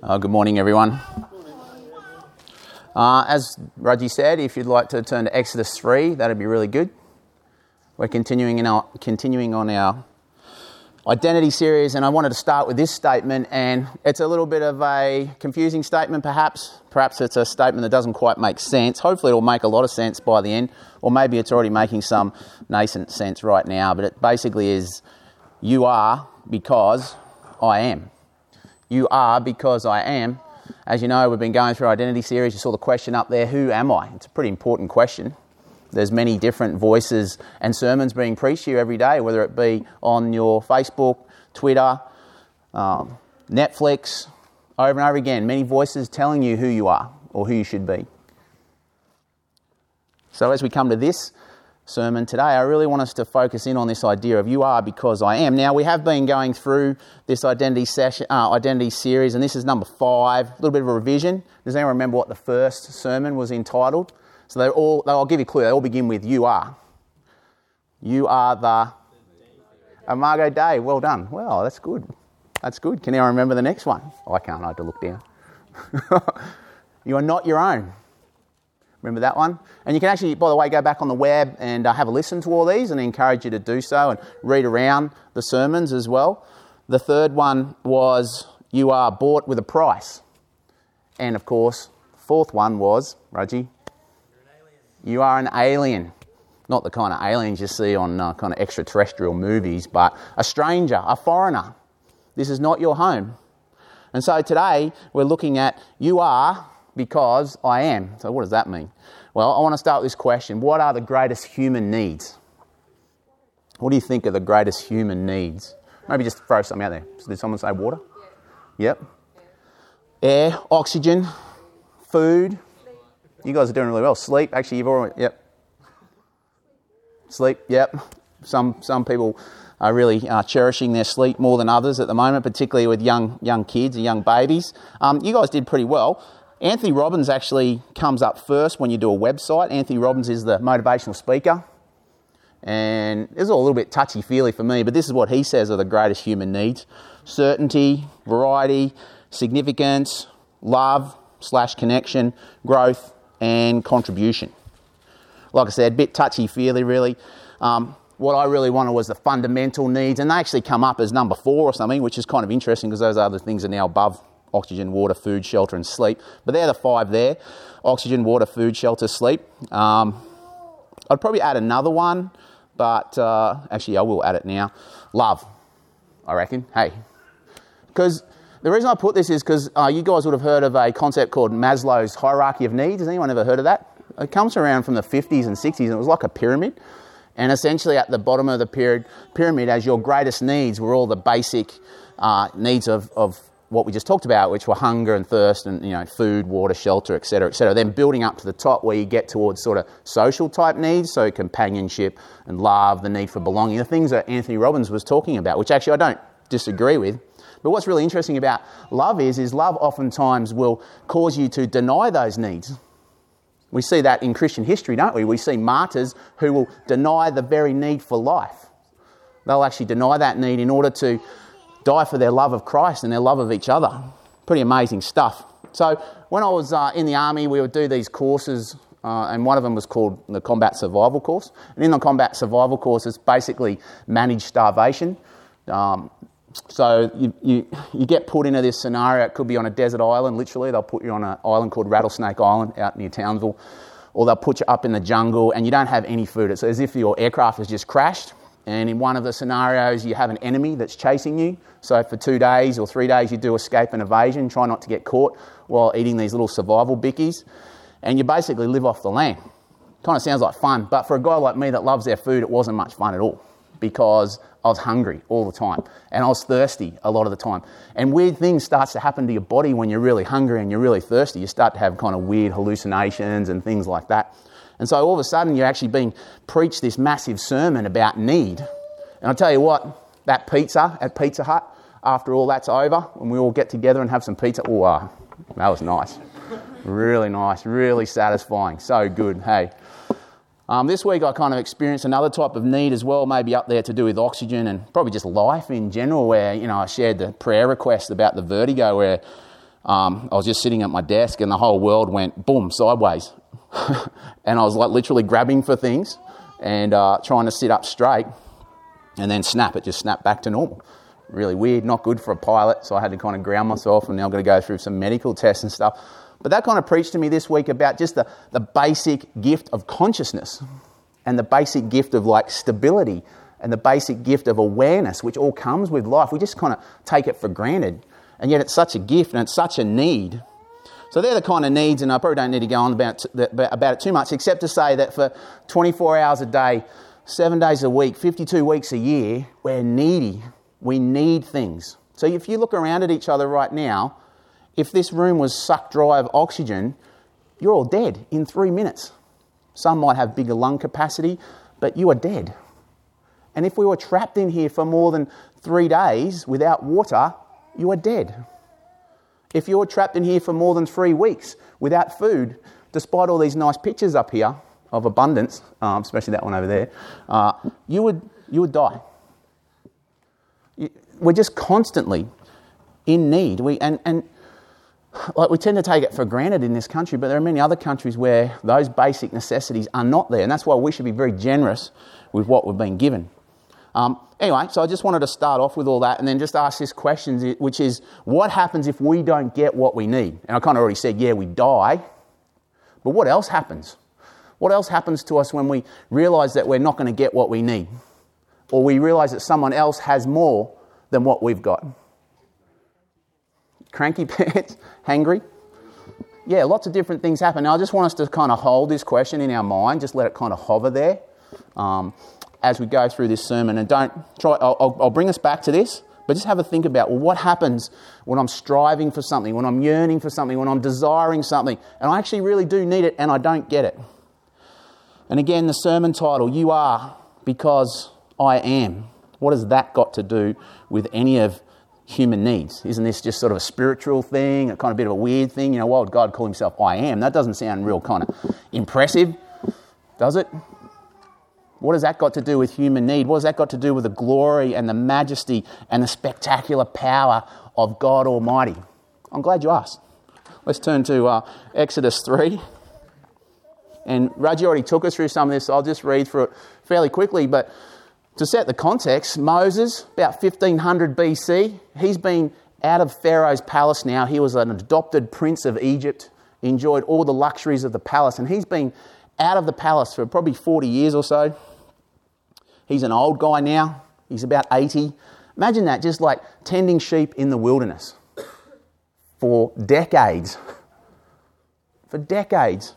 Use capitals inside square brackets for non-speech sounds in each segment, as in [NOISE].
Uh, good morning, everyone. Uh, as Raji said, if you'd like to turn to Exodus 3, that'd be really good. We're continuing, in our, continuing on our identity series, and I wanted to start with this statement, and it's a little bit of a confusing statement, perhaps. Perhaps it's a statement that doesn't quite make sense. Hopefully, it'll make a lot of sense by the end, or maybe it's already making some nascent sense right now, but it basically is you are because I am. You are because I am. As you know, we've been going through identity series. You saw the question up there, who am I? It's a pretty important question. There's many different voices and sermons being preached to you every day, whether it be on your Facebook, Twitter, um, Netflix, over and over again. Many voices telling you who you are or who you should be. So, as we come to this sermon today, I really want us to focus in on this idea of you are because I am. Now, we have been going through this identity session, uh, identity series, and this is number five. A little bit of a revision. Does anyone remember what the first sermon was entitled? So they all, I'll give you a clue. They all begin with "You are." You are the Imago Dei. Well done. Well, that's good. That's good. Can anyone remember the next one? Oh, I can't. I have to look down. [LAUGHS] you are not your own. Remember that one? And you can actually, by the way, go back on the web and uh, have a listen to all these and I encourage you to do so and read around the sermons as well. The third one was You Are Bought with a Price. And of course, the fourth one was, Raji, You Are an Alien. Not the kind of aliens you see on uh, kind of extraterrestrial movies, but a stranger, a foreigner. This is not your home. And so today we're looking at You Are because I am. So, what does that mean? Well, I want to start with this question What are the greatest human needs? What do you think are the greatest human needs? Maybe just throw something out there. Did someone say water? Yep. Air, oxygen, food. You guys are doing really well. Sleep, actually, you've already, yep. Sleep, yep. Some, some people are really uh, cherishing their sleep more than others at the moment, particularly with young, young kids and young babies. Um, you guys did pretty well. Anthony Robbins actually comes up first when you do a website. Anthony Robbins is the motivational speaker. And it's all a little bit touchy feely for me, but this is what he says are the greatest human needs certainty, variety, significance, love slash connection, growth, and contribution. Like I said, a bit touchy feely, really. Um, what I really wanted was the fundamental needs, and they actually come up as number four or something, which is kind of interesting because those other things are now above oxygen, water, food, shelter, and sleep. But they're the five there oxygen, water, food, shelter, sleep. Um, I'd probably add another one, but uh, actually, I will add it now. Love, I reckon. Hey. Because the reason I put this is because uh, you guys would have heard of a concept called Maslow's hierarchy of needs. Has anyone ever heard of that? It comes around from the 50s and 60s, and it was like a pyramid. And essentially, at the bottom of the pyramid, as your greatest needs were all the basic uh, needs of, of what we just talked about, which were hunger and thirst and you know food, water, shelter, etc., etc. Then building up to the top where you get towards sort of social type needs, so companionship and love, the need for belonging, the things that Anthony Robbins was talking about, which actually I don't disagree with. But what's really interesting about love is, is love oftentimes will cause you to deny those needs. We see that in Christian history, don't we? We see martyrs who will deny the very need for life. They'll actually deny that need in order to die for their love of Christ and their love of each other. Pretty amazing stuff. So, when I was uh, in the army, we would do these courses, uh, and one of them was called the Combat Survival Course. And in the Combat Survival Course, it's basically managed starvation. Um, so, you, you, you get put into this scenario. It could be on a desert island, literally. They'll put you on an island called Rattlesnake Island out near Townsville. Or they'll put you up in the jungle and you don't have any food. It's as if your aircraft has just crashed and in one of the scenarios, you have an enemy that's chasing you. So for two days or three days, you do escape and evasion, try not to get caught while eating these little survival bickies. And you basically live off the land. Kind of sounds like fun, but for a guy like me that loves their food, it wasn't much fun at all because I was hungry all the time and I was thirsty a lot of the time. And weird things starts to happen to your body when you're really hungry and you're really thirsty. You start to have kind of weird hallucinations and things like that. And so all of a sudden, you're actually being preached this massive sermon about need. And I'll tell you what, that pizza at Pizza Hut, after all that's over, when we all get together and have some pizza, oh, uh, that was nice. really nice, really satisfying. So good. Hey. Um, this week I kind of experienced another type of need as well, maybe up there to do with oxygen and probably just life in general, where, you know, I shared the prayer request about the vertigo where um, I was just sitting at my desk and the whole world went boom, sideways. [LAUGHS] and I was like literally grabbing for things and uh, trying to sit up straight and then snap, it just snapped back to normal. Really weird, not good for a pilot, so I had to kind of ground myself and now I'm going to go through some medical tests and stuff. But that kind of preached to me this week about just the, the basic gift of consciousness and the basic gift of like stability and the basic gift of awareness, which all comes with life. We just kind of take it for granted. And yet it's such a gift and it's such a need. So they're the kind of needs, and I probably don't need to go on about, about it too much, except to say that for 24 hours a day, seven days a week, 52 weeks a year, we're needy. We need things. So if you look around at each other right now, if this room was sucked dry of oxygen, you're all dead in three minutes. Some might have bigger lung capacity, but you are dead. And if we were trapped in here for more than three days without water, you are dead. If you were trapped in here for more than three weeks without food, despite all these nice pictures up here of abundance, um, especially that one over there, uh, you, would, you would die. We're just constantly in need. We, and, and like we tend to take it for granted in this country, but there are many other countries where those basic necessities are not there. And that's why we should be very generous with what we've been given. Um, anyway, so I just wanted to start off with all that and then just ask this question, which is what happens if we don't get what we need? And I kind of already said, yeah, we die. But what else happens? What else happens to us when we realize that we're not going to get what we need? Or we realize that someone else has more than what we've got? Cranky [LAUGHS] pants? Hangry? Yeah, lots of different things happen. Now, I just want us to kind of hold this question in our mind, just let it kind of hover there. Um, as we go through this sermon. And don't try, I'll, I'll, bring us back to this, but just have a think about well, what happens when I'm striving for something, when I'm yearning for something, when I'm desiring something, and I actually really do need it and I don't get it. And again, the sermon title, You Are Because I Am. What has that got to do with any of human needs? Isn't this just sort of a spiritual thing, a kind of bit of a weird thing? You know, why would God call himself I am? That doesn't sound real kind of impressive, does it? What has that got to do with human need? What has that got to do with the glory and the majesty and the spectacular power of God Almighty? I'm glad you asked. Let's turn to uh, Exodus 3. And Raji already took us through some of this, so I'll just read through it fairly quickly. But to set the context, Moses, about 1500 BC, he's been out of Pharaoh's palace now. He was an adopted prince of Egypt, enjoyed all the luxuries of the palace, and he's been out of the palace for probably 40 years or so. He's an old guy now, he's about 80. Imagine that, just like tending sheep in the wilderness for decades. For decades.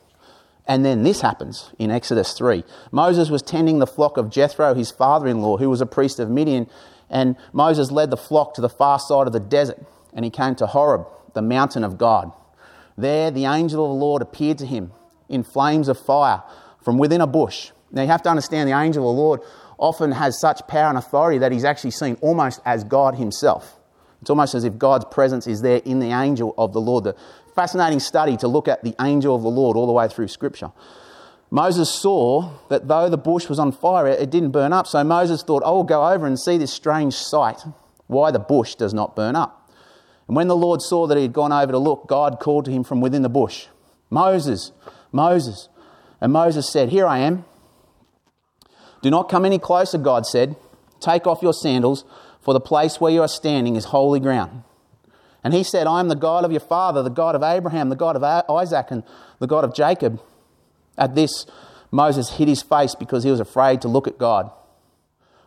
And then this happens in Exodus 3. Moses was tending the flock of Jethro, his father in law, who was a priest of Midian, and Moses led the flock to the far side of the desert, and he came to Horeb, the mountain of God. There, the angel of the Lord appeared to him in flames of fire from within a bush. Now, you have to understand the angel of the Lord often has such power and authority that he's actually seen almost as God himself. It's almost as if God's presence is there in the angel of the Lord. The fascinating study to look at the angel of the Lord all the way through Scripture. Moses saw that though the bush was on fire, it didn't burn up. So Moses thought, I will go over and see this strange sight, why the bush does not burn up. And when the Lord saw that he had gone over to look, God called to him from within the bush, Moses, Moses. And Moses said, Here I am. Do not come any closer, God said. Take off your sandals, for the place where you are standing is holy ground. And he said, I am the God of your father, the God of Abraham, the God of Isaac, and the God of Jacob. At this, Moses hid his face because he was afraid to look at God.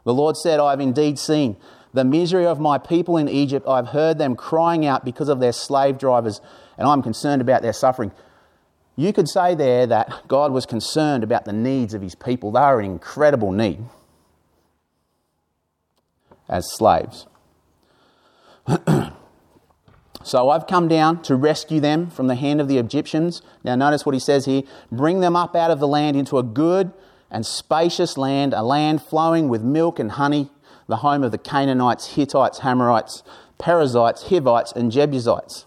The Lord said, I have indeed seen the misery of my people in Egypt. I have heard them crying out because of their slave drivers, and I'm concerned about their suffering. You could say there that God was concerned about the needs of his people. They are in incredible need as slaves. [CLEARS THROAT] so I've come down to rescue them from the hand of the Egyptians. Now, notice what he says here bring them up out of the land into a good and spacious land, a land flowing with milk and honey, the home of the Canaanites, Hittites, Amorites, Perizzites, Hivites, and Jebusites.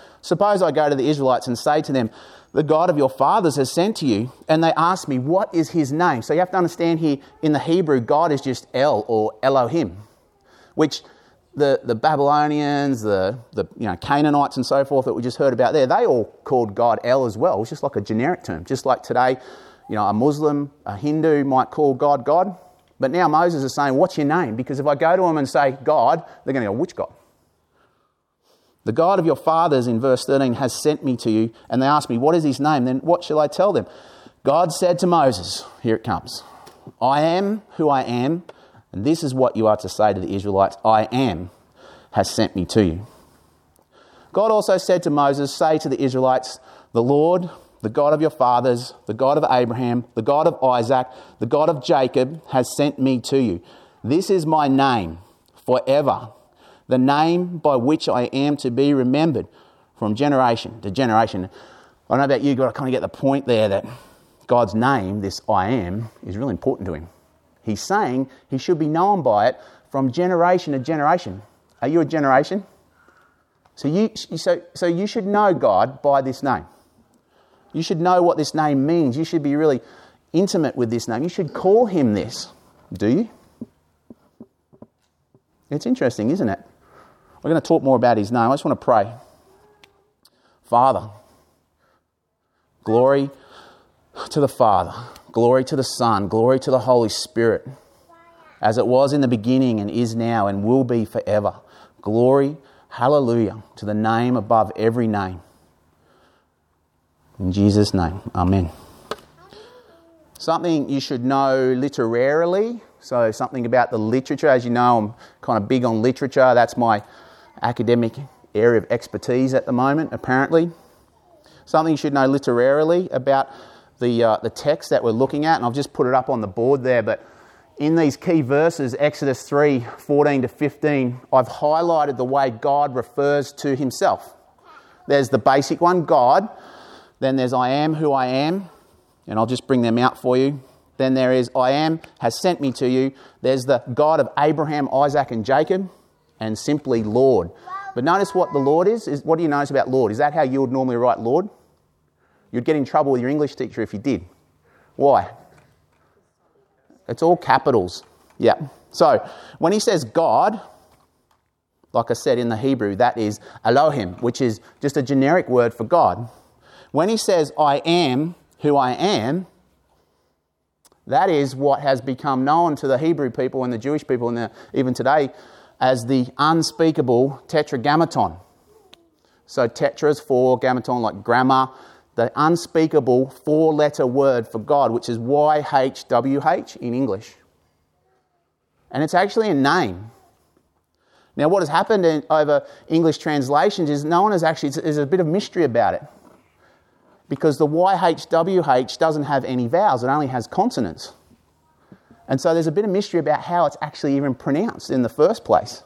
Suppose I go to the Israelites and say to them, The God of your fathers has sent to you. And they ask me, What is his name? So you have to understand here in the Hebrew, God is just El or Elohim, which the, the Babylonians, the, the you know, Canaanites, and so forth that we just heard about there, they all called God El as well. It's just like a generic term. Just like today, you know, a Muslim, a Hindu might call God God. But now Moses is saying, What's your name? Because if I go to them and say God, they're going to go, Which God? The God of your fathers, in verse 13, has sent me to you. And they ask me, What is his name? Then what shall I tell them? God said to Moses, Here it comes I am who I am. And this is what you are to say to the Israelites I am has sent me to you. God also said to Moses, Say to the Israelites, The Lord, the God of your fathers, the God of Abraham, the God of Isaac, the God of Jacob, has sent me to you. This is my name forever, the name by which I am to be remembered from generation to generation. I don't know about you, got to kind of get the point there that God's name, this I am, is really important to him. He's saying he should be known by it from generation to generation. Are you a generation? So you, so, so you should know God by this name. You should know what this name means. You should be really intimate with this name. You should call him this. Do you? It's interesting, isn't it? We're going to talk more about his name. I just want to pray. Father, glory to the Father, glory to the Son, glory to the Holy Spirit, as it was in the beginning and is now and will be forever. Glory, hallelujah, to the name above every name. In Jesus' name, Amen. Something you should know literarily, so something about the literature. As you know, I'm kind of big on literature. That's my academic area of expertise at the moment, apparently. Something you should know literarily about the, uh, the text that we're looking at, and I've just put it up on the board there, but in these key verses, Exodus 3 14 to 15, I've highlighted the way God refers to himself. There's the basic one, God. Then there's I am who I am, and I'll just bring them out for you. Then there is I am has sent me to you. There's the God of Abraham, Isaac, and Jacob, and simply Lord. But notice what the Lord is. is what do you notice about Lord? Is that how you would normally write Lord? You'd get in trouble with your English teacher if you did. Why? It's all capitals. Yeah. So when he says God, like I said in the Hebrew, that is Elohim, which is just a generic word for God. When he says, I am who I am, that is what has become known to the Hebrew people and the Jewish people, and the, even today, as the unspeakable tetragrammaton. So tetra is four, grammaton like grammar, the unspeakable four letter word for God, which is YHWH in English. And it's actually a name. Now, what has happened in, over English translations is no one has actually, there's a bit of mystery about it. Because the YHWH doesn't have any vowels, it only has consonants. And so there's a bit of mystery about how it's actually even pronounced in the first place.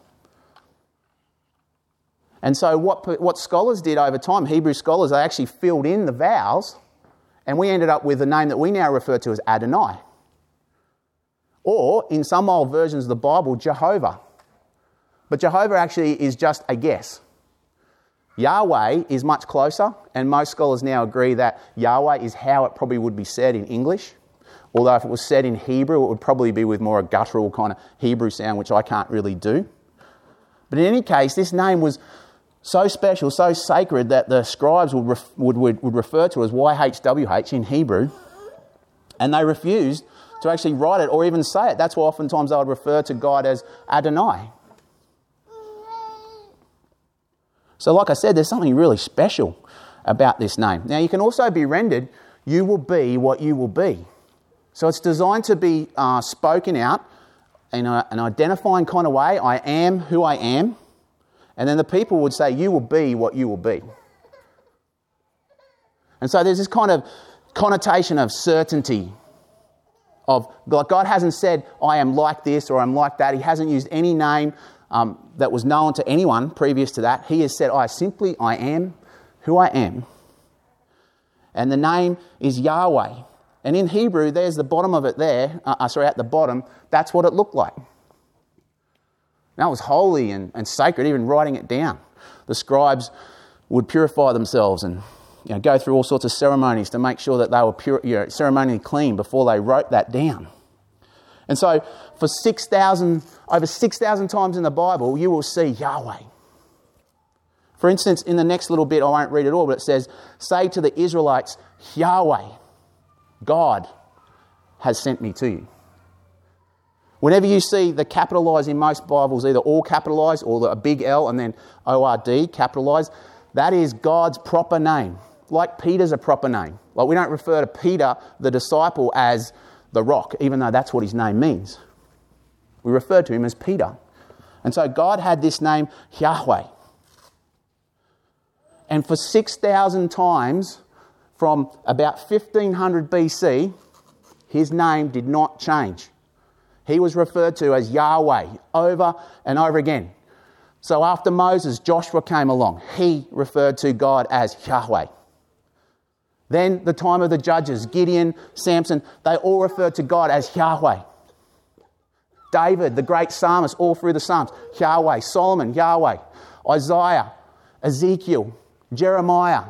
And so, what, what scholars did over time, Hebrew scholars, they actually filled in the vowels, and we ended up with the name that we now refer to as Adonai. Or, in some old versions of the Bible, Jehovah. But Jehovah actually is just a guess. Yahweh is much closer, and most scholars now agree that Yahweh is how it probably would be said in English. Although, if it was said in Hebrew, it would probably be with more a guttural kind of Hebrew sound, which I can't really do. But in any case, this name was so special, so sacred that the scribes would, ref, would, would, would refer to it as YHWH in Hebrew, and they refused to actually write it or even say it. That's why oftentimes they would refer to God as Adonai. So, like I said, there's something really special about this name. Now, you can also be rendered, you will be what you will be. So, it's designed to be uh, spoken out in a, an identifying kind of way. I am who I am. And then the people would say, You will be what you will be. And so there's this kind of connotation of certainty. of God. God hasn't said, I am like this or I'm like that. He hasn't used any name um, that was known to anyone previous to that. He has said, I simply, I am who I am. And the name is Yahweh. And in Hebrew, there's the bottom of it there, uh, uh sorry, at the bottom, that's what it looked like. That was holy and, and sacred, even writing it down. The scribes would purify themselves and you know, go through all sorts of ceremonies to make sure that they were pure, you know, ceremonially clean before they wrote that down. And so, for 6,000, over 6,000 times in the Bible, you will see Yahweh. For instance, in the next little bit, I won't read it all, but it says, Say to the Israelites, Yahweh, God, has sent me to you. Whenever you see the capitalized in most Bibles, either all capitalized or a big L and then ORD capitalized, that is God's proper name. Like Peter's a proper name. Like we don't refer to Peter, the disciple, as the rock, even though that's what his name means. We refer to him as Peter. And so God had this name, Yahweh. And for 6,000 times from about 1500 BC, his name did not change. He was referred to as Yahweh over and over again. So after Moses, Joshua came along. He referred to God as Yahweh. Then the time of the judges, Gideon, Samson, they all referred to God as Yahweh. David, the great psalmist, all through the Psalms, Yahweh. Solomon, Yahweh. Isaiah, Ezekiel, Jeremiah,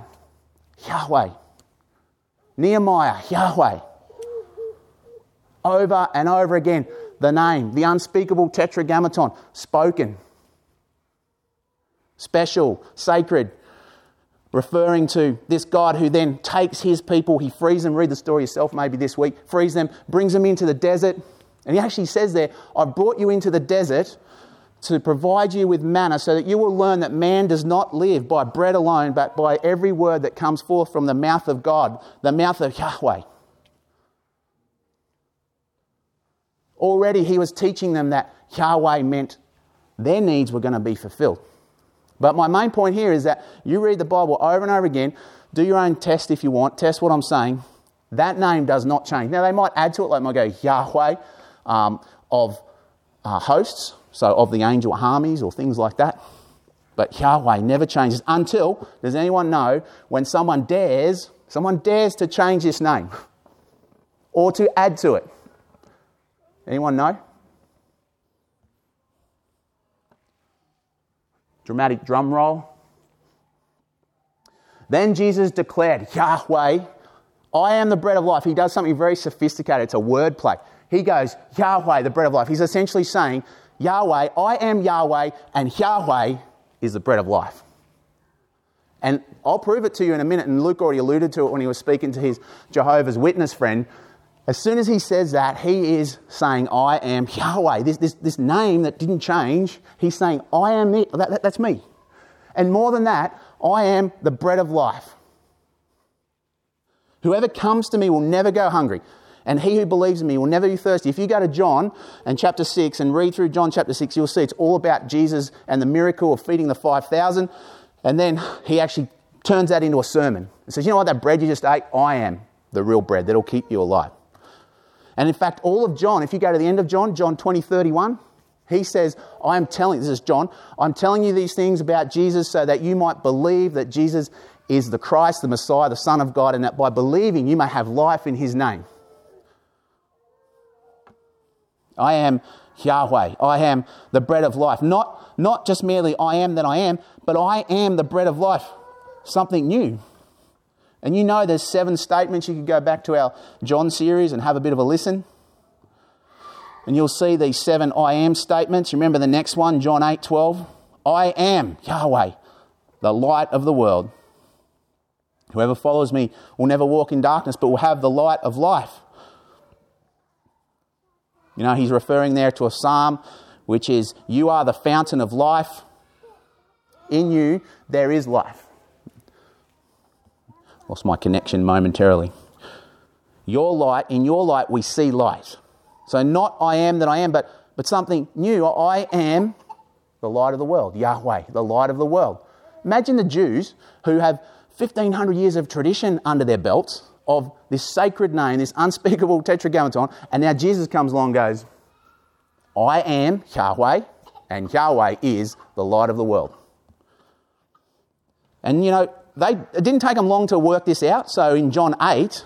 Yahweh. Nehemiah, Yahweh. Over and over again, the name, the unspeakable tetragrammaton, spoken, special, sacred, referring to this God who then takes his people, he frees them, read the story yourself maybe this week, frees them, brings them into the desert. And he actually says there, I've brought you into the desert to provide you with manna so that you will learn that man does not live by bread alone, but by every word that comes forth from the mouth of God, the mouth of Yahweh. Already he was teaching them that Yahweh meant their needs were going to be fulfilled. But my main point here is that you read the Bible over and over again, do your own test if you want, test what I'm saying. That name does not change. Now, they might add to it, like might go Yahweh um, of uh, hosts, so of the angel armies or things like that. But Yahweh never changes until, does anyone know, when someone dares, someone dares to change this name [LAUGHS] or to add to it. Anyone know? Dramatic drum roll. Then Jesus declared, Yahweh, I am the bread of life. He does something very sophisticated. It's a word play. He goes, Yahweh, the bread of life. He's essentially saying, Yahweh, I am Yahweh, and Yahweh is the bread of life. And I'll prove it to you in a minute. And Luke already alluded to it when he was speaking to his Jehovah's Witness friend. As soon as he says that, he is saying, I am Yahweh. This, this, this name that didn't change, he's saying, I am it. That, that, that's me. And more than that, I am the bread of life. Whoever comes to me will never go hungry, and he who believes in me will never be thirsty. If you go to John and chapter 6 and read through John chapter 6, you'll see it's all about Jesus and the miracle of feeding the 5,000. And then he actually turns that into a sermon and says, You know what, that bread you just ate? I am the real bread that'll keep you alive. And in fact, all of John, if you go to the end of John, John 20, 31, he says, I am telling, this is John, I'm telling you these things about Jesus so that you might believe that Jesus is the Christ, the Messiah, the Son of God, and that by believing you may have life in his name. I am Yahweh. I am the bread of life. Not, not just merely I am that I am, but I am the bread of life. Something new. And you know there's seven statements. You could go back to our John series and have a bit of a listen. And you'll see these seven I am statements. Remember the next one, John 8 12. I am Yahweh, the light of the world. Whoever follows me will never walk in darkness, but will have the light of life. You know, he's referring there to a psalm which is, You are the fountain of life. In you, there is life. Lost my connection momentarily. Your light, in your light, we see light. So, not I am that I am, but, but something new. I am the light of the world, Yahweh, the light of the world. Imagine the Jews who have 1500 years of tradition under their belts, of this sacred name, this unspeakable tetragrammaton, and now Jesus comes along and goes, I am Yahweh, and Yahweh is the light of the world. And you know, they, it didn't take them long to work this out. So in John 8,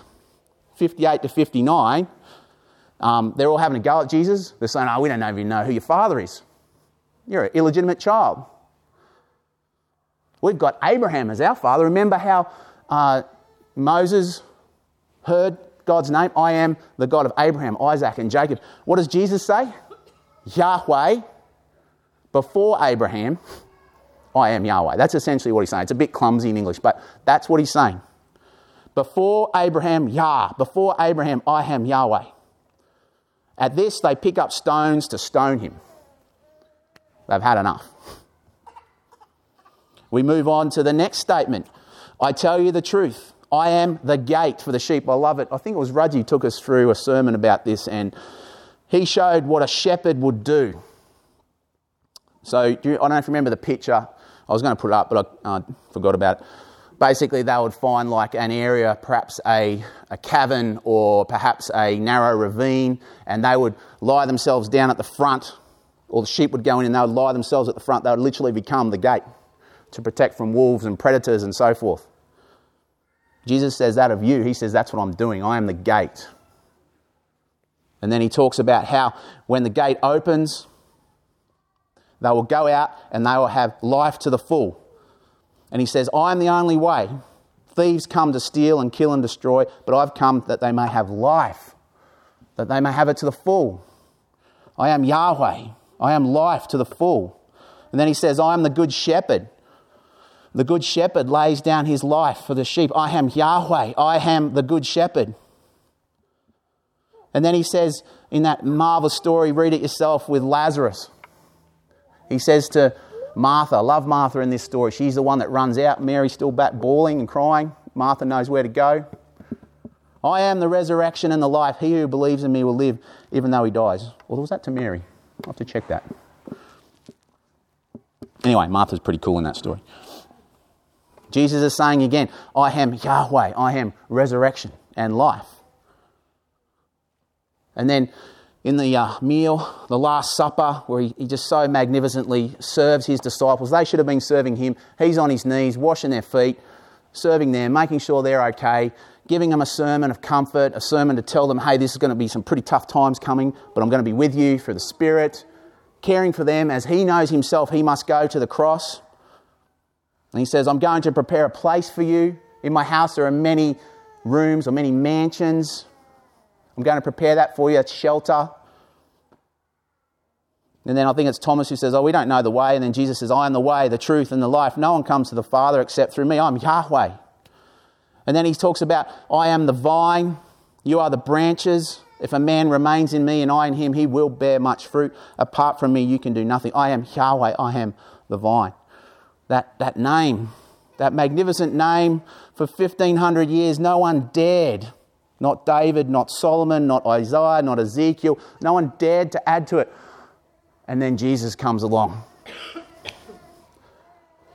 58 to 59, um, they're all having a go at Jesus. They're saying, Oh, we don't even know who your father is. You're an illegitimate child. We've got Abraham as our father. Remember how uh, Moses heard God's name? I am the God of Abraham, Isaac, and Jacob. What does Jesus say? Yahweh, before Abraham, I am Yahweh. That's essentially what he's saying. It's a bit clumsy in English, but that's what he's saying. Before Abraham, Yah. Before Abraham, I am Yahweh. At this, they pick up stones to stone him. They've had enough. We move on to the next statement. I tell you the truth. I am the gate for the sheep. I love it. I think it was Raji took us through a sermon about this, and he showed what a shepherd would do. So do you, I don't know if you remember the picture. I was going to put it up, but I uh, forgot about it. Basically, they would find like an area, perhaps a, a cavern or perhaps a narrow ravine, and they would lie themselves down at the front, or the sheep would go in and they would lie themselves at the front. They would literally become the gate to protect from wolves and predators and so forth. Jesus says that of you. He says, That's what I'm doing. I am the gate. And then he talks about how when the gate opens, they will go out and they will have life to the full. And he says, I am the only way. Thieves come to steal and kill and destroy, but I've come that they may have life, that they may have it to the full. I am Yahweh. I am life to the full. And then he says, I am the good shepherd. The good shepherd lays down his life for the sheep. I am Yahweh. I am the good shepherd. And then he says in that marvelous story, read it yourself with Lazarus. He says to Martha, love Martha in this story. She's the one that runs out. Mary's still back bawling and crying. Martha knows where to go. I am the resurrection and the life. He who believes in me will live even though he dies. Well, was that to Mary? I'll have to check that. Anyway, Martha's pretty cool in that story. Jesus is saying again, I am Yahweh, I am resurrection and life. And then in the uh, meal, the Last Supper, where he, he just so magnificently serves his disciples, they should have been serving him. He's on his knees, washing their feet, serving them, making sure they're okay, giving them a sermon of comfort, a sermon to tell them, hey, this is going to be some pretty tough times coming, but I'm going to be with you through the Spirit, caring for them as he knows himself he must go to the cross. And he says, I'm going to prepare a place for you. In my house, there are many rooms or many mansions. I'm going to prepare that for you. It's shelter. And then I think it's Thomas who says, Oh, we don't know the way. And then Jesus says, I am the way, the truth, and the life. No one comes to the Father except through me. I'm Yahweh. And then he talks about, I am the vine, you are the branches. If a man remains in me and I in him, he will bear much fruit. Apart from me, you can do nothing. I am Yahweh, I am the vine that, that name, that magnificent name for 1500 years. No one dared, not David, not Solomon, not Isaiah, not Ezekiel, no one dared to add to it. And then Jesus comes along.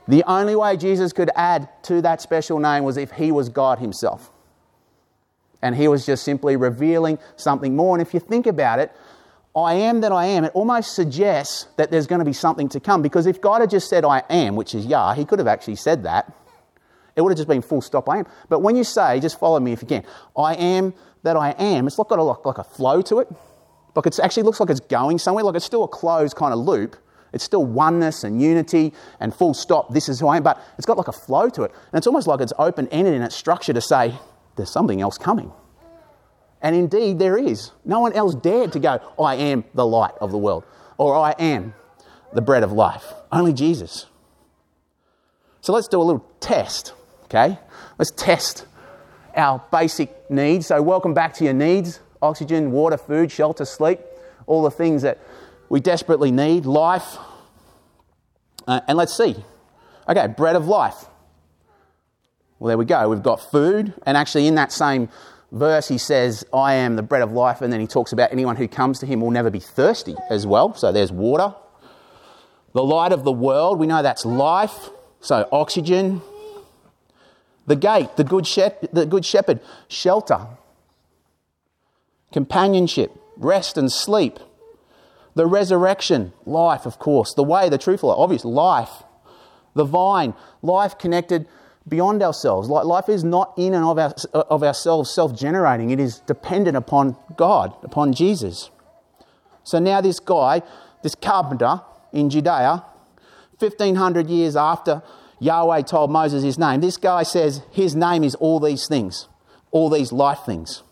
The only way Jesus could add to that special name was if he was God himself. And he was just simply revealing something more. And if you think about it, I am that I am, it almost suggests that there's going to be something to come. Because if God had just said I am, which is Yah, he could have actually said that. It would have just been full stop I am. But when you say, just follow me if you can, I am that I am, it's not got a, like, like a flow to it. Like it actually looks like it's going somewhere, like it's still a closed kind of loop. It's still oneness and unity and full stop, this is who I am, but it's got like a flow to it. And it's almost like it's open ended in its structure to say, there's something else coming. And indeed, there is. No one else dared to go, I am the light of the world, or I am the bread of life. Only Jesus. So let's do a little test, okay? Let's test our basic needs. So, welcome back to your needs oxygen, water, food, shelter, sleep, all the things that we desperately need, life. Uh, and let's see. Okay, bread of life. Well, there we go. We've got food, and actually, in that same verse, he says, I am the bread of life, and then he talks about anyone who comes to him will never be thirsty as well. So there's water. The light of the world, we know that's life, so oxygen. The gate, the good, shep- the good shepherd, shelter, companionship, rest and sleep. The resurrection, life, of course. The way, the truth, obvious, life. The vine, life connected beyond ourselves. Life is not in and of, our, of ourselves self generating, it is dependent upon God, upon Jesus. So now, this guy, this carpenter in Judea, 1500 years after Yahweh told Moses his name, this guy says his name is all these things, all these life things.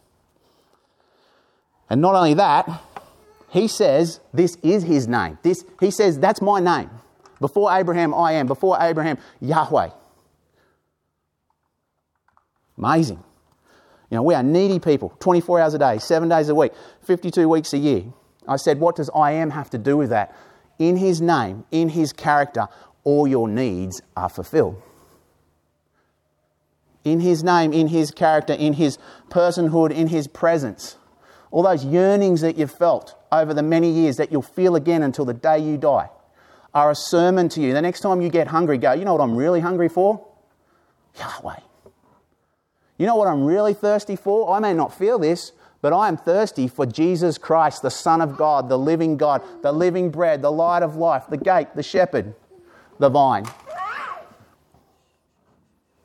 And not only that, he says this is his name. This, he says, that's my name. Before Abraham, I am. Before Abraham, Yahweh. Amazing. You know, we are needy people, 24 hours a day, seven days a week, 52 weeks a year. I said, what does I am have to do with that? In his name, in his character, all your needs are fulfilled. In his name, in his character, in his personhood, in his presence. All those yearnings that you've felt over the many years that you'll feel again until the day you die are a sermon to you. The next time you get hungry, go, you know what I'm really hungry for? Yahweh. You know what I'm really thirsty for? I may not feel this, but I am thirsty for Jesus Christ, the Son of God, the living God, the living bread, the light of life, the gate, the shepherd, the vine.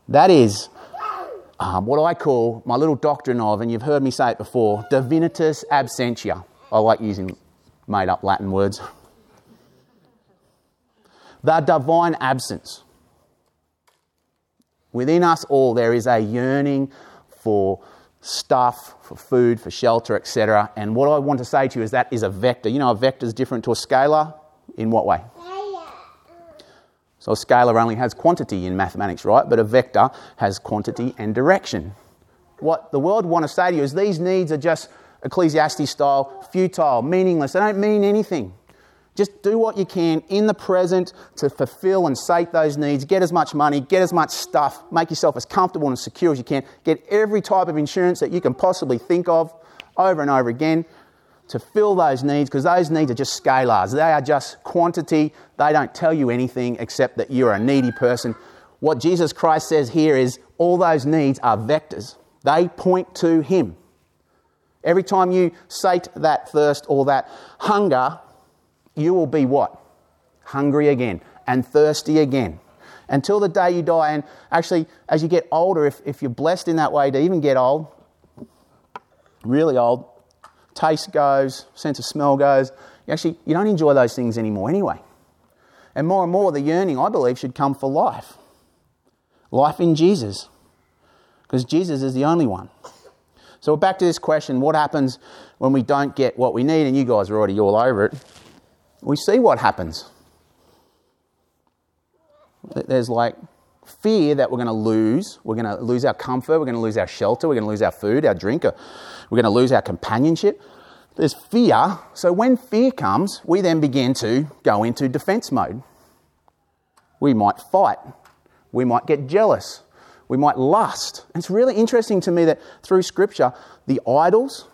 That is um, what I call my little doctrine of, and you've heard me say it before, divinitas absentia. I like using made up Latin words. The divine absence. Within us all, there is a yearning for stuff, for food, for shelter, etc. And what I want to say to you is that is a vector. You know, a vector is different to a scalar in what way? So a scalar only has quantity in mathematics, right? But a vector has quantity and direction. What the world want to say to you is these needs are just Ecclesiastes style, futile, meaningless. They don't mean anything. Just do what you can in the present to fulfill and sate those needs. Get as much money, get as much stuff, make yourself as comfortable and secure as you can. Get every type of insurance that you can possibly think of over and over again to fill those needs because those needs are just scalars. They are just quantity. They don't tell you anything except that you're a needy person. What Jesus Christ says here is all those needs are vectors, they point to Him. Every time you sate that thirst or that hunger, you will be what? Hungry again and thirsty again until the day you die. And actually, as you get older, if, if you're blessed in that way to even get old, really old, taste goes, sense of smell goes, you actually you don't enjoy those things anymore anyway. And more and more, the yearning, I believe, should come for life. Life in Jesus. Because Jesus is the only one. So we're back to this question what happens when we don't get what we need? And you guys are already all over it we see what happens. There's like fear that we're going to lose. We're going to lose our comfort. We're going to lose our shelter. We're going to lose our food, our drink. We're going to lose our companionship. There's fear. So when fear comes, we then begin to go into defense mode. We might fight. We might get jealous. We might lust. It's really interesting to me that through Scripture, the idols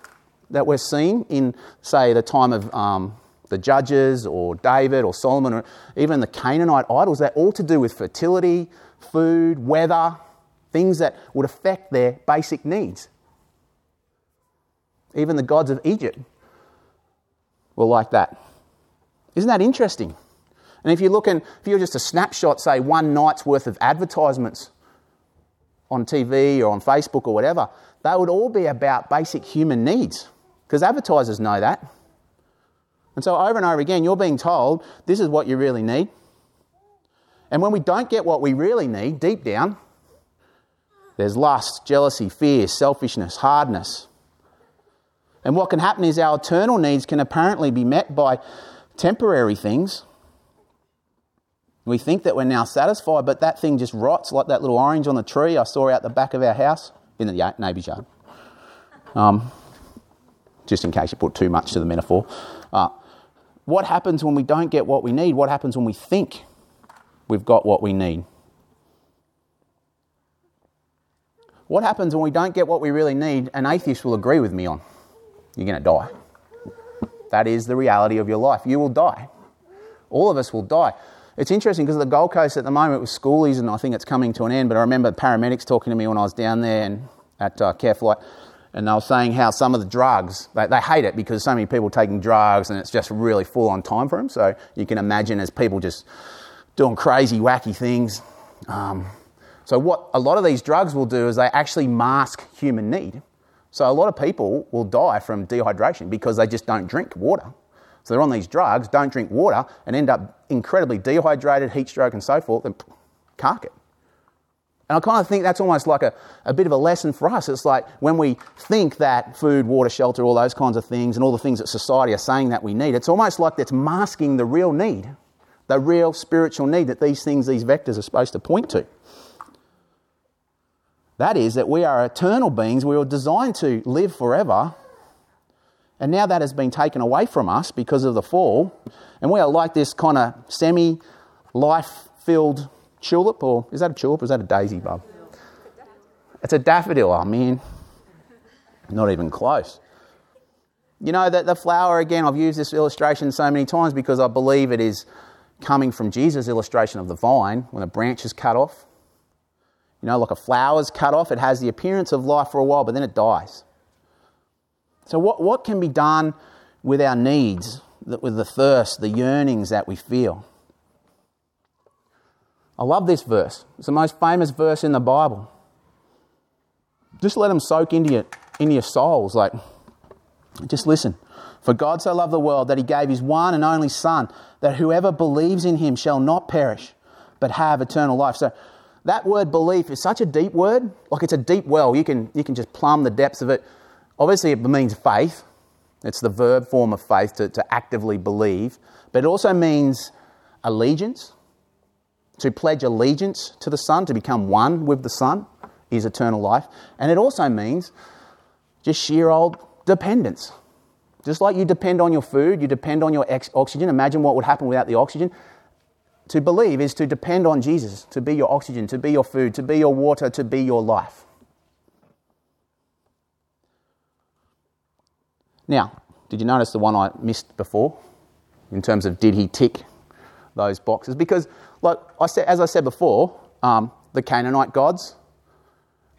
that we're seeing in, say, the time of um, the judges or David or Solomon or even the Canaanite idols, they're all to do with fertility, food, weather, things that would affect their basic needs. Even the gods of Egypt were like that. Isn't that interesting? And if you look and if you're just a snapshot, say one night's worth of advertisements on TV or on Facebook or whatever, they would all be about basic human needs because advertisers know that. And so, over and over again, you're being told this is what you really need. And when we don't get what we really need, deep down, there's lust, jealousy, fear, selfishness, hardness. And what can happen is our eternal needs can apparently be met by temporary things. We think that we're now satisfied, but that thing just rots like that little orange on the tree I saw out the back of our house in the neighbour's yard. Um, just in case you put too much to the metaphor. Uh, what happens when we don't get what we need? What happens when we think we've got what we need? What happens when we don't get what we really need? An atheist will agree with me on. You're going to die. That is the reality of your life. You will die. All of us will die. it's interesting because the Gold Coast at the moment with schoolies, and I think it's coming to an end. But I remember paramedics talking to me when I was down there and at uh, Careflight, and they were saying how some of the drugs they, they hate it because so many people taking drugs, and it's just really full on time for them. So you can imagine as people just doing crazy, wacky things. Um, so what a lot of these drugs will do is they actually mask human need. So a lot of people will die from dehydration because they just don't drink water. So they're on these drugs, don't drink water, and end up incredibly dehydrated, heat stroke, and so forth, and cark it. And I kind of think that's almost like a, a bit of a lesson for us. It's like when we think that food, water, shelter, all those kinds of things, and all the things that society are saying that we need, it's almost like that's masking the real need, the real spiritual need that these things, these vectors are supposed to point to. That is, that we are eternal beings, we were designed to live forever, and now that has been taken away from us because of the fall. And we are like this kind of semi life filled tulip, or is that a tulip or is that a daisy bulb? It's a daffodil, oh mean, Not even close. You know, that the flower, again, I've used this illustration so many times because I believe it is coming from Jesus' illustration of the vine when a branch is cut off. You know, like a flower is cut off, it has the appearance of life for a while, but then it dies. So, what, what can be done with our needs, with the thirst, the yearnings that we feel? I love this verse. It's the most famous verse in the Bible. Just let them soak into your, into your souls. Like, just listen. For God so loved the world that he gave his one and only Son, that whoever believes in him shall not perish, but have eternal life. So, that word belief is such a deep word. Like, it's a deep well. You can, you can just plumb the depths of it. Obviously, it means faith. It's the verb form of faith to, to actively believe. But it also means allegiance. To pledge allegiance to the Son, to become one with the Son, is eternal life. And it also means just sheer old dependence. Just like you depend on your food, you depend on your ex- oxygen. Imagine what would happen without the oxygen. To believe is to depend on Jesus, to be your oxygen, to be your food, to be your water, to be your life. Now, did you notice the one I missed before in terms of did he tick those boxes? Because, like I said, as I said before, um, the Canaanite gods,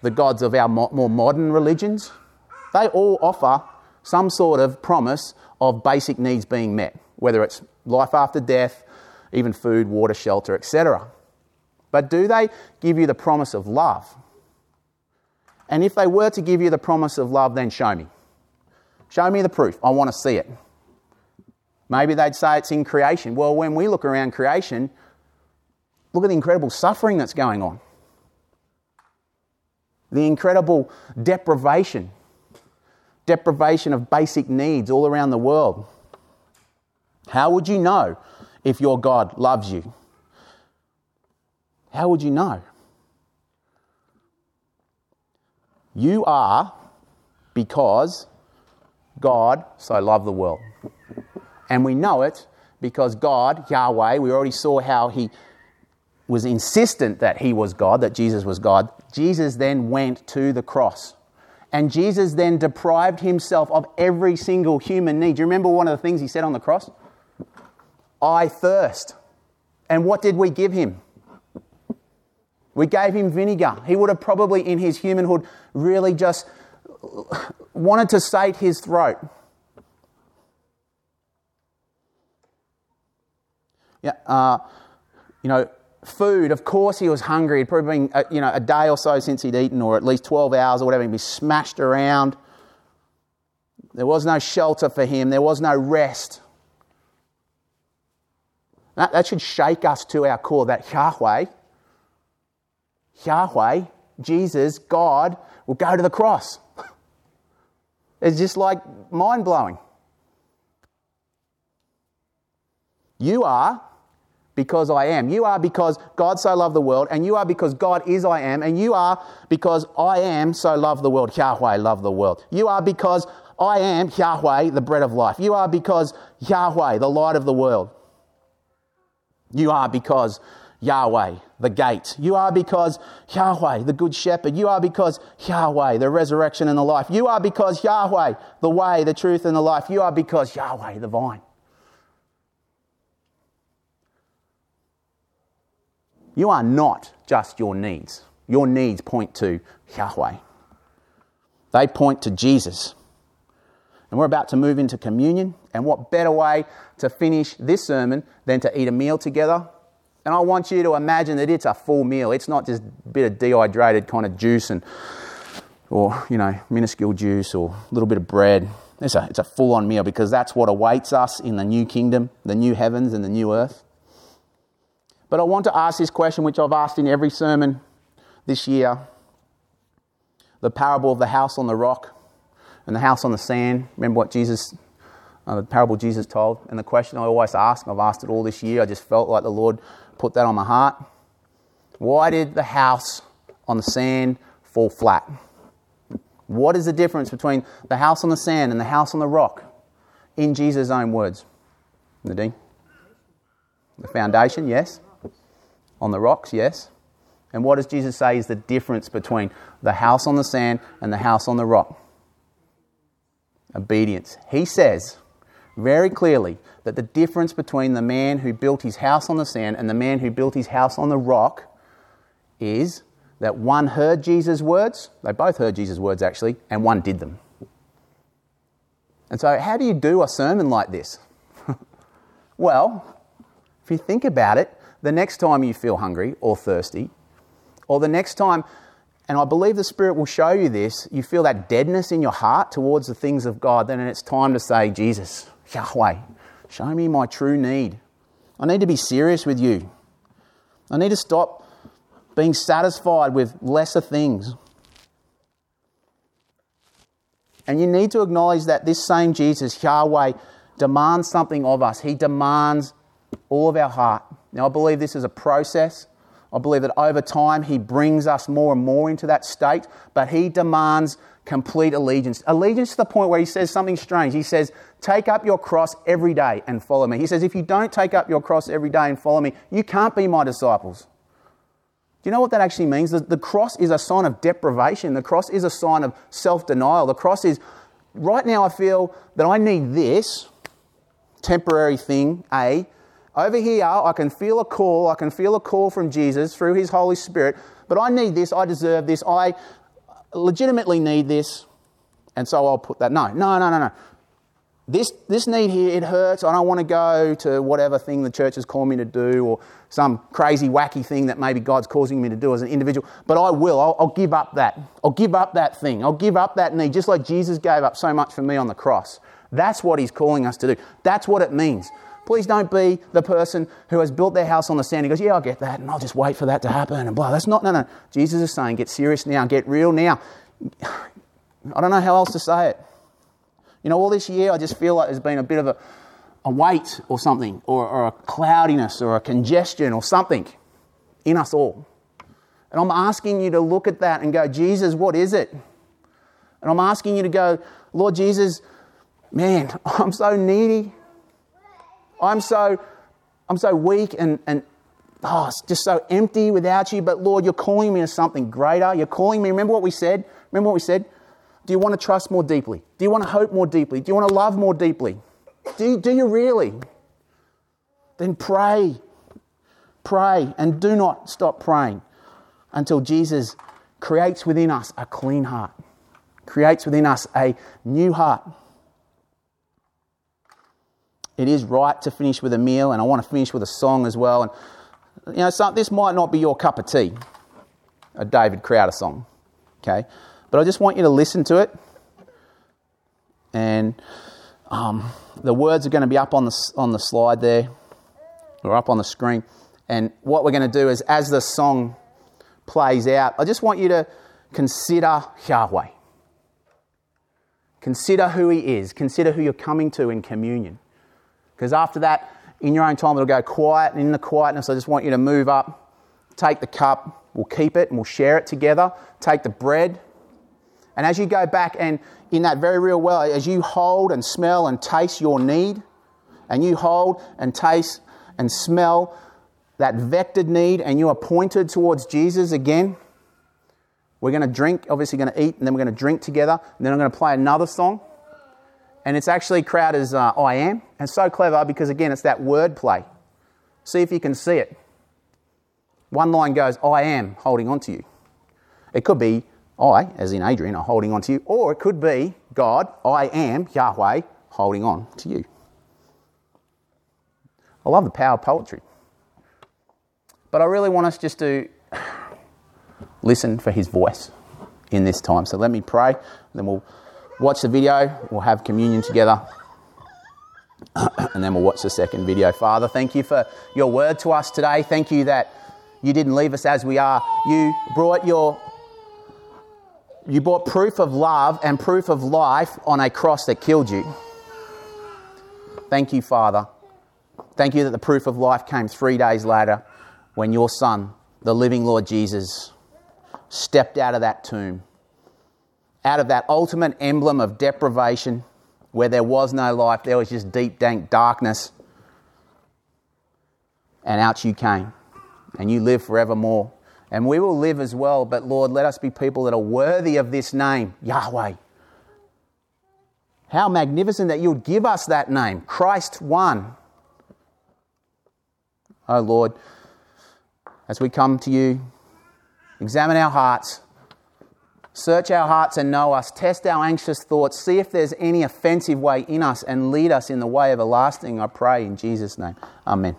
the gods of our more modern religions, they all offer some sort of promise of basic needs being met, whether it's life after death, even food, water, shelter, etc. But do they give you the promise of love? And if they were to give you the promise of love, then show me. Show me the proof. I want to see it. Maybe they'd say it's in creation. Well, when we look around creation, look at the incredible suffering that's going on, the incredible deprivation, deprivation of basic needs all around the world. How would you know if your God loves you? How would you know? You are because God so loved the world. And we know it because God, Yahweh, we already saw how he was insistent that he was God, that Jesus was God. Jesus then went to the cross. And Jesus then deprived himself of every single human need. Do you remember one of the things he said on the cross? I thirst. And what did we give him? We gave him vinegar. He would have probably, in his humanhood, really just wanted to sate his throat. Yeah, uh, you know, food. Of course, he was hungry. It'd probably been uh, you know a day or so since he'd eaten, or at least twelve hours or whatever. He'd be smashed around. There was no shelter for him. There was no rest. That, that should shake us to our core. That Yahweh, Yahweh, Jesus, God, will go to the cross. [LAUGHS] It's just like mind blowing. You are because I am. You are because God so loved the world, and you are because God is I am, and you are because I am so loved the world. Yahweh loved the world. You are because I am Yahweh, the bread of life. You are because Yahweh, the light of the world. You are because Yahweh, the gate. You are because Yahweh, the good shepherd. You are because Yahweh, the resurrection and the life. You are because Yahweh, the way, the truth, and the life. You are because Yahweh, the vine. You are not just your needs. Your needs point to Yahweh, they point to Jesus. And we're about to move into communion. And what better way to finish this sermon than to eat a meal together? And I want you to imagine that it's a full meal. It's not just a bit of dehydrated kind of juice and or, you know, minuscule juice or a little bit of bread. It's a, it's a full on meal because that's what awaits us in the new kingdom, the new heavens and the new earth. But I want to ask this question, which I've asked in every sermon this year the parable of the house on the rock and the house on the sand. Remember what Jesus, uh, the parable Jesus told? And the question I always ask, I've asked it all this year, I just felt like the Lord put that on my heart. Why did the house on the sand fall flat? What is the difference between the house on the sand and the house on the rock? In Jesus' own words. Nadine? The foundation, yes. On the rocks, yes. And what does Jesus say is the difference between the house on the sand and the house on the rock? Obedience. He says very clearly that the difference between the man who built his house on the sand and the man who built his house on the rock is that one heard Jesus' words, they both heard Jesus' words actually, and one did them. And so, how do you do a sermon like this? [LAUGHS] well, if you think about it, the next time you feel hungry or thirsty, or the next time, and I believe the Spirit will show you this, you feel that deadness in your heart towards the things of God, then it's time to say, Jesus, Yahweh, show me my true need. I need to be serious with you. I need to stop being satisfied with lesser things. And you need to acknowledge that this same Jesus, Yahweh, demands something of us. He demands all of our heart. Now, I believe this is a process. I believe that over time He brings us more and more into that state, but He demands complete allegiance. Allegiance to the point where He says something strange. He says, Take up your cross every day and follow me. He says, If you don't take up your cross every day and follow me, you can't be my disciples. Do you know what that actually means? The, the cross is a sign of deprivation. The cross is a sign of self denial. The cross is, right now, I feel that I need this temporary thing, A. Over here, I can feel a call. I can feel a call from Jesus through His Holy Spirit, but I need this. I deserve this. I legitimately need this. And so I'll put that. No, no, no, no, no this, this need here, it hurts. I don't want to go to whatever thing the church has called me to do or some crazy, wacky thing that maybe God's causing me to do as an individual. But I will. I'll, I'll give up that. I'll give up that thing. I'll give up that need, just like Jesus gave up so much for me on the cross. That's what He's calling us to do. That's what it means. Please don't be the person who has built their house on the sand. He goes, Yeah, I'll get that, and I'll just wait for that to happen, and blah. That's not, no, no. Jesus is saying, Get serious now, get real now. [SIGHS] I don't know how else to say it. You know, all this year I just feel like there's been a bit of a, a weight or something, or, or a cloudiness or a congestion or something in us all. And I'm asking you to look at that and go, Jesus, what is it? And I'm asking you to go, Lord Jesus, man, [LAUGHS] I'm so needy. I'm so, I'm so weak and, and oh, just so empty without you. But Lord, you're calling me to something greater. You're calling me. Remember what we said? Remember what we said? Do you want to trust more deeply? Do you want to hope more deeply? Do you want to love more deeply? Do do you really? Then pray. Pray and do not stop praying until Jesus creates within us a clean heart, creates within us a new heart. It is right to finish with a meal, and I want to finish with a song as well. And you know, some, this might not be your cup of tea, a David Crowder song, okay? But I just want you to listen to it. And um, the words are going to be up on the, on the slide there, or up on the screen. And what we're going to do is, as the song plays out, I just want you to consider Yahweh. Consider who He is. Consider who you're coming to in communion. Because after that, in your own time, it'll go quiet. And in the quietness, I just want you to move up, take the cup, we'll keep it and we'll share it together. Take the bread, and as you go back and in that very real way, as you hold and smell and taste your need, and you hold and taste and smell that vectored need, and you are pointed towards Jesus again, we're going to drink, obviously, going to eat, and then we're going to drink together, and then I'm going to play another song. And it's actually Crowder's uh, I Am. And so clever because, again, it's that word play. See if you can see it. One line goes, I am holding on to you. It could be I, as in Adrian, are holding on to you, or it could be God, I am, Yahweh, holding on to you. I love the power of poetry. But I really want us just to [SIGHS] listen for his voice in this time. So let me pray, then we'll watch the video, we'll have communion together, and then we'll watch the second video. Father, thank you for your word to us today. Thank you that you didn't leave us as we are. You brought your you brought proof of love and proof of life on a cross that killed you. Thank you, Father. Thank you that the proof of life came three days later when your Son, the living Lord Jesus, stepped out of that tomb, out of that ultimate emblem of deprivation where there was no life, there was just deep, dank darkness. And out you came, and you live forevermore and we will live as well. But Lord, let us be people that are worthy of this name, Yahweh. How magnificent that you would give us that name, Christ one. Oh Lord, as we come to you, examine our hearts, search our hearts and know us, test our anxious thoughts, see if there's any offensive way in us, and lead us in the way everlasting, I pray in Jesus' name. Amen.